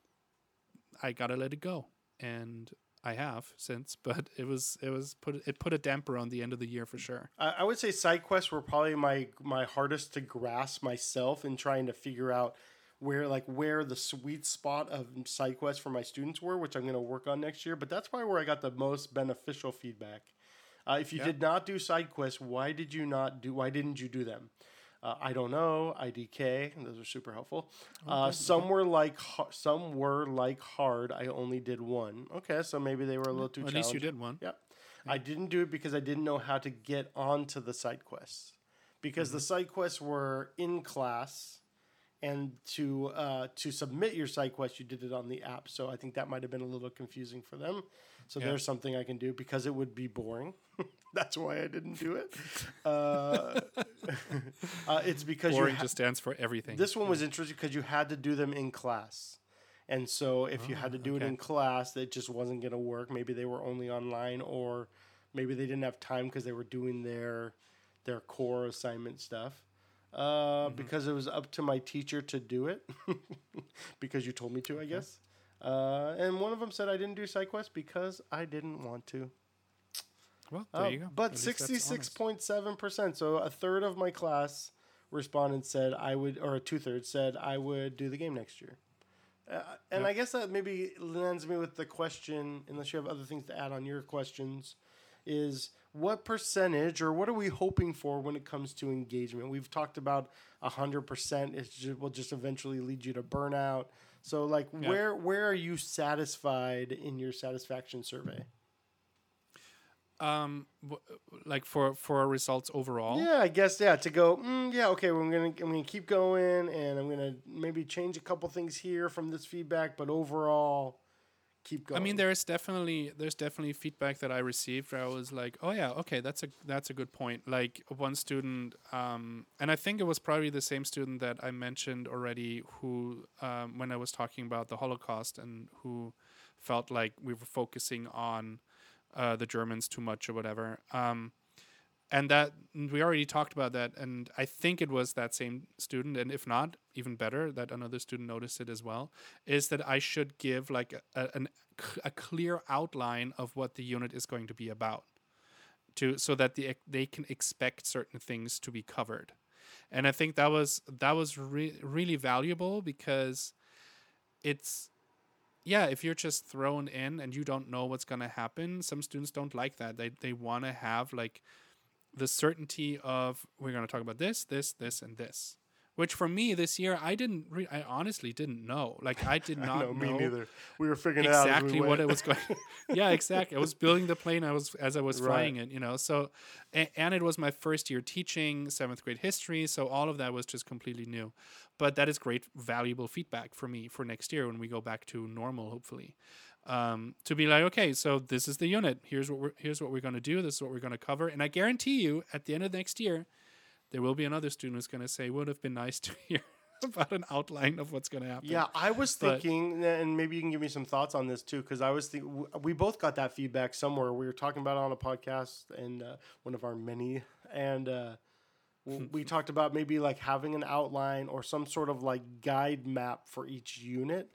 i gotta let it go. And i have since but it was it was put it put a damper on the end of the year for sure I, I would say side quests were probably my my hardest to grasp myself in trying to figure out where like where the sweet spot of side quests for my students were, which I'm going to work on next year. But that's probably where I got the most beneficial feedback. Uh, if you Yeah. did not do side quests, why did you not do? Why didn't you do them? Uh, I don't know. IDK. Those are super helpful. Uh, some were like some were like hard. I only did one. Okay, so maybe they were a little too. at least you did one Yep. I didn't do it because I didn't know how to get onto the side quests. Because the side quests were in class and to uh, to submit your side quest you did it on the app. So I think that might have been a little confusing for them. So Yeah. there's something I can do because it would be boring. That's why I didn't do it. Uh, uh, it's because boring you ha- just stands for everything this one was interesting because you had to do them in class. And so if you had to do it in class, it just wasn't going to work. Maybe they were only online, or maybe they didn't have time because they were doing their their core assignment stuff. Uh, Because it was up to my teacher to do it, because you told me to, I guess. Uh, and one of them said I didn't do SideQuest because I didn't want to. Well, there Uh, you go. But At least that's honest. sixty-six point seven percent, so a third of my class respondents said I would, or two thirds said I would do the game next year. Uh, and I guess that maybe lands me with the question, unless you have other things to add on your questions, is what percentage or what are we hoping for when it comes to engagement? We've talked about hundred percent. It will just eventually lead you to burnout. So, like, Yeah. where where are you satisfied in your satisfaction survey? Um, w- like for for our results overall. Yeah, I guess yeah. To go, mm, yeah, okay. Well, I'm gonna I'm gonna keep going, and I'm gonna maybe change a couple things here from this feedback, but overall, keep going. I mean, there is definitely there's definitely feedback that I received where I was like, oh yeah, okay, that's a that's a good point. Like one student, um, and I think it was probably the same student that I mentioned already, who um, when I was talking about the Holocaust and who felt like we were focusing on uh, the Germans too much or whatever. Um, and that we already talked about that, and I think it was that same student, and if not, even better, that another student noticed it as well. Is that I should give like a, an, a clear outline of what the unit is going to be about, to so that the they can expect certain things to be covered, and I think that was that was re- really valuable because it's yeah, if you're just thrown in and you don't know what's going to happen, some students don't like that. They they want to have like the certainty of we're going to talk about this, this, this, and this. Which for me this year, I didn't. Re- I honestly didn't know. Like I did not no, me know neither. We were figuring as we exactly what it was going. yeah, exactly. I was building the plane. I was as I was Right. flying it. You know, so and, and it was my first year teaching seventh grade history. So all of that was just completely new. But that is great, valuable feedback for me for next year when we go back to normal, hopefully. Um, to be like, okay, so this is the unit. Here's what we're here's what we're going to do. This is what we're going to cover. And I guarantee you, at the end of next year, there will be another student who's going to say, "Would have been nice to hear about an outline of what's going to happen." Yeah, I was But- thinking, and maybe you can give me some thoughts on this too, because I was thinking we both got that feedback somewhere. We were talking about it on a podcast and uh, one of our many, and uh, we talked about maybe like having an outline or some sort of like guide map for each unit.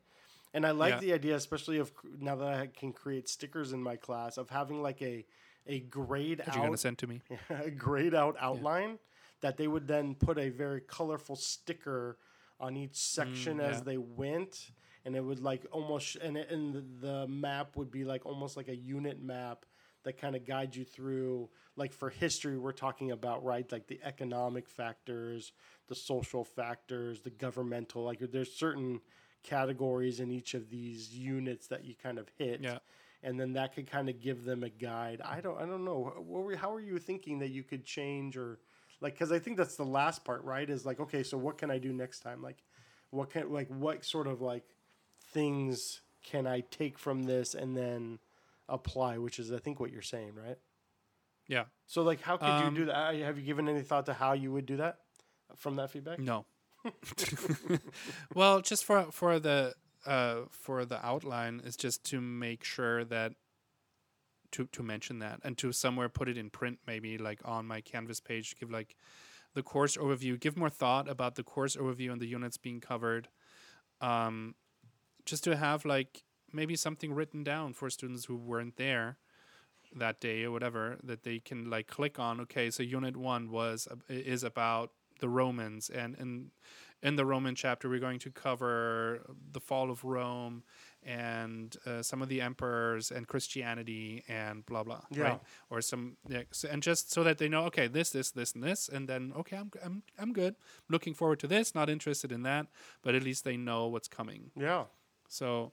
And I like Yeah. the idea, especially of now that I can create stickers in my class, of having like a a grade That you're going to send to me. a grayed out outline that they would then put a very colorful sticker on each section as Mm, yeah. they went and it would like almost sh- and, it, and the map would be like almost like a unit map that kind of guides you through like for history we're talking about right like the economic factors the social factors the governmental like there's certain categories in each of these units that you kind of hit Yeah. and then that could kind of give them a guide. I don't, I don't know. What were, how are you thinking that you could change or like? Because I think that's the last part, right? Is like, okay, so what can I do next time? Like, what can like what sort of like things can I take from this and then apply? Which is, I think, what you're saying, right? Yeah. So like, how could Um, you do that? Uh, Have you given any thought to how you would do that from that feedback? No. well, just for for the uh, for the outline is just to make sure that to to mention that and to somewhere put it in print, maybe like on my Canvas page, give like the course overview, give more thought about the course overview and the units being covered. Um, just to have like maybe something written down for students who weren't there that day or whatever that they can like click on okay so unit 1 was is about the romans and in in the roman chapter we're going to cover the fall of rome and uh, some of the emperors and christianity and blah blah Yeah. right or some yeah, so, and just so that they know okay this this this and this and then okay i'm i'm i'm good looking forward to this not interested in that but at least they know what's coming Yeah. so,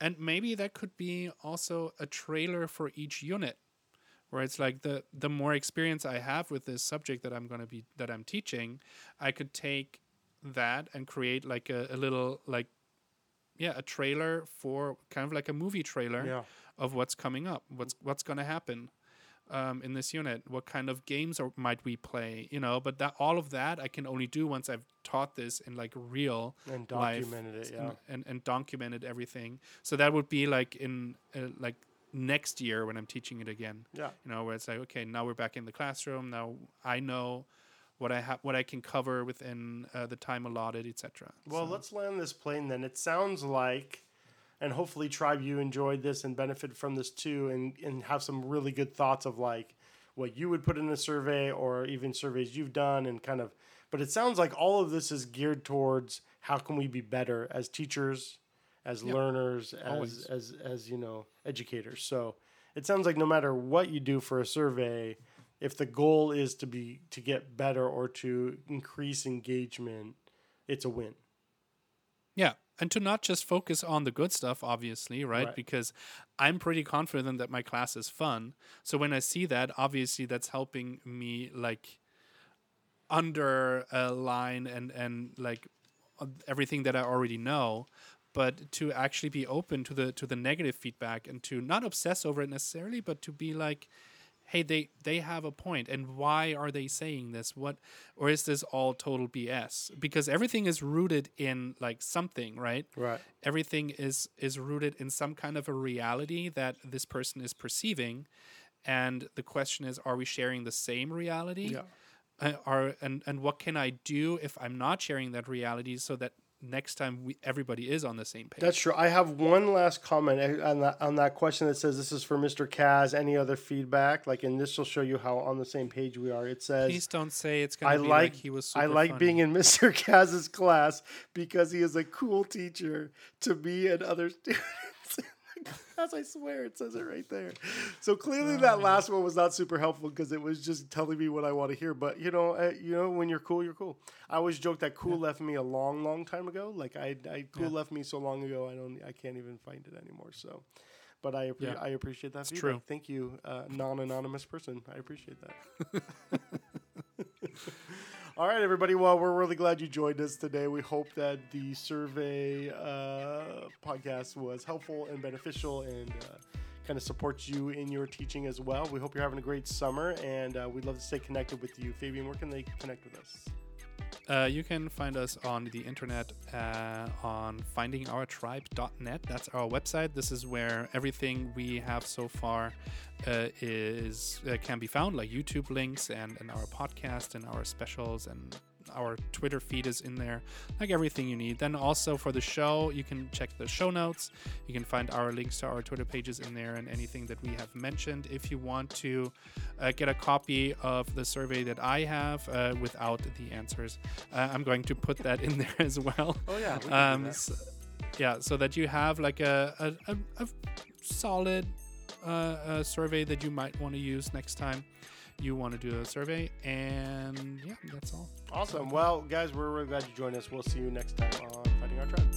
and maybe that could be also a trailer for each unit, where it's like the the more experience I have with this subject that I'm going to be that I'm teaching, I could take that and create like a, a little like yeah a trailer for kind of like a movie trailer Yeah. of what's coming up, what's what's going to happen. um, in this unit? What kind of games or might we play? You know, but that all of that I can only do once I've taught this in like real And life documented it, yeah. and, and and documented everything. So that would be like in uh, like next year when I'm teaching it again. Yeah. You know, where it's like, okay, now we're back in the classroom. Now I know what I have, what I can cover within uh, the time allotted, etc. Well, let's land this plane then. It sounds like, and hopefully, Tribe, you enjoyed this and benefit from this too, and, and have some really good thoughts of like what you would put in a survey or even surveys you've done and kind of. But it sounds like all of this is geared towards how can we be better as teachers, as learners, as, Always. as as you know, educators. So it sounds like no matter what you do for a survey, if the goal is to be to get better or to increase engagement, it's a win. Yeah, and to not just focus on the good stuff, obviously, right? Right. Because I'm pretty confident that my class is fun. So when I see that, obviously, that's helping me like underline and and like everything that I already know. But to actually be open to the to the negative feedback and to not obsess over it necessarily, but to be like, hey they they have a point and why are they saying this what or is this all total bs because everything is rooted in like something right Right. everything is is rooted in some kind of a reality that this person is perceiving and the question is are we sharing the same reality Yeah. uh, are and and what can i do if i'm not sharing that reality so that next time we everybody is on the same page That's true. I have one last comment on that on that question that says this is for Mr. Kaz. Any other feedback? Like, and this will show you how on the same page we are. It says. please don't say it's gonna I be like, like, he was super I like funny. being in Mr. Kaz's class because he is a cool teacher to me and other students. As I swear, it says it right there. So clearly, Oh, that last one was not super helpful because it was just telling me what I want to hear. But you know, uh, you know, when you're cool, you're cool. I always joke that cool left me a long, long time ago. Like I, I cool Yeah. left me so long ago, I don't, I can't even find it anymore. So, but I, appre- Yeah. I appreciate that. feedback. true. Thank you, uh, non-anonymous person. I appreciate that. All right, everybody. Well, we're really glad you joined us today. We hope that the survey uh, podcast was helpful and beneficial and uh, kind of supports you in your teaching as well. We hope you're having a great summer and uh, we'd love to stay connected with you. Fabian, where can they connect with us? Uh, you can find us on the internet uh, on findingourtribe.net. That's our website. This is where everything we have so far uh, is uh, can be found, like YouTube links and, and our podcast and our specials and our Twitter feed is in there, like everything you need. Then also for the show, you can check the show notes. You can find our links to our Twitter pages in there and anything that we have mentioned. If you want to uh, get a copy of the survey that I have uh, without the answers, uh, I'm going to put that in there as well. Oh, yeah. we Um, that. s- yeah, so that you have like a, a, a, a solid uh, uh, survey that you might want to use next time you want to do a survey. And yeah, that's all. Awesome. Well, guys, we're really glad you joined us. We'll see you next time on Finding Our Tribe.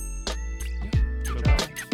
Yeah. Good Bye-bye. job.